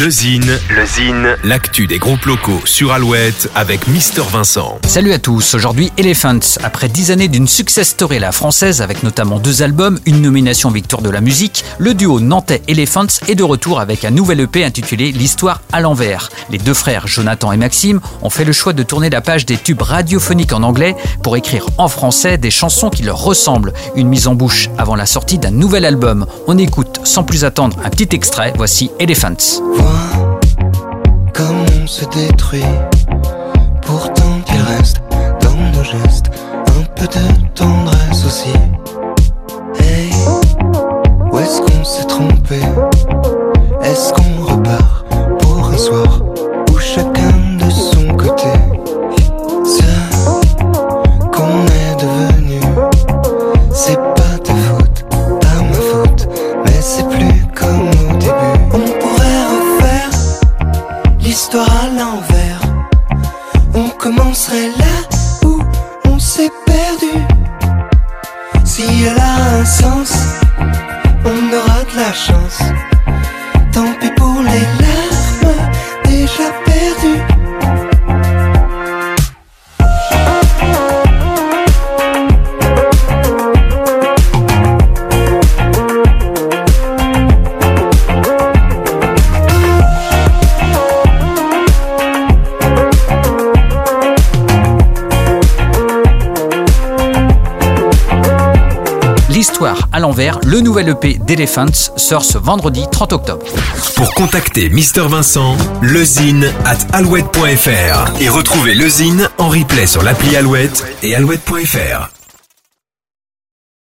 Le Zine, le Zine, l'actu des groupes locaux sur Alouette avec Mister Vincent. Salut à tous, aujourd'hui Elephants. Après dix années d'une success story la française avec notamment deux albums, une nomination victoire de la musique, le duo nantais Elephants est de retour avec un nouvel EP intitulé L'histoire à l'envers. Les deux frères Jonathan et Maxime ont fait le choix de tourner la page des tubes radiophoniques en anglais pour écrire en français des chansons qui leur ressemblent. Une mise en bouche avant la sortie d'un nouvel album. On écoute sans plus attendre un petit extrait, voici Elephants. Comme on se détruit. Pourtant qu'il reste dans nos gestes un peu de tendresse aussi. Hey, où est-ce qu'on s'est trompé? L'envers. On commencerait là où on s'est perdu. Si elle a un sens, on aura de la chance. L'histoire à l'envers, le nouvel EP d'Elephants sort ce vendredi 30 octobre. Pour contacter Mister Vincent, lezine at alouette.fr et retrouver le Zine en replay sur l'appli Alouette et alouette.fr.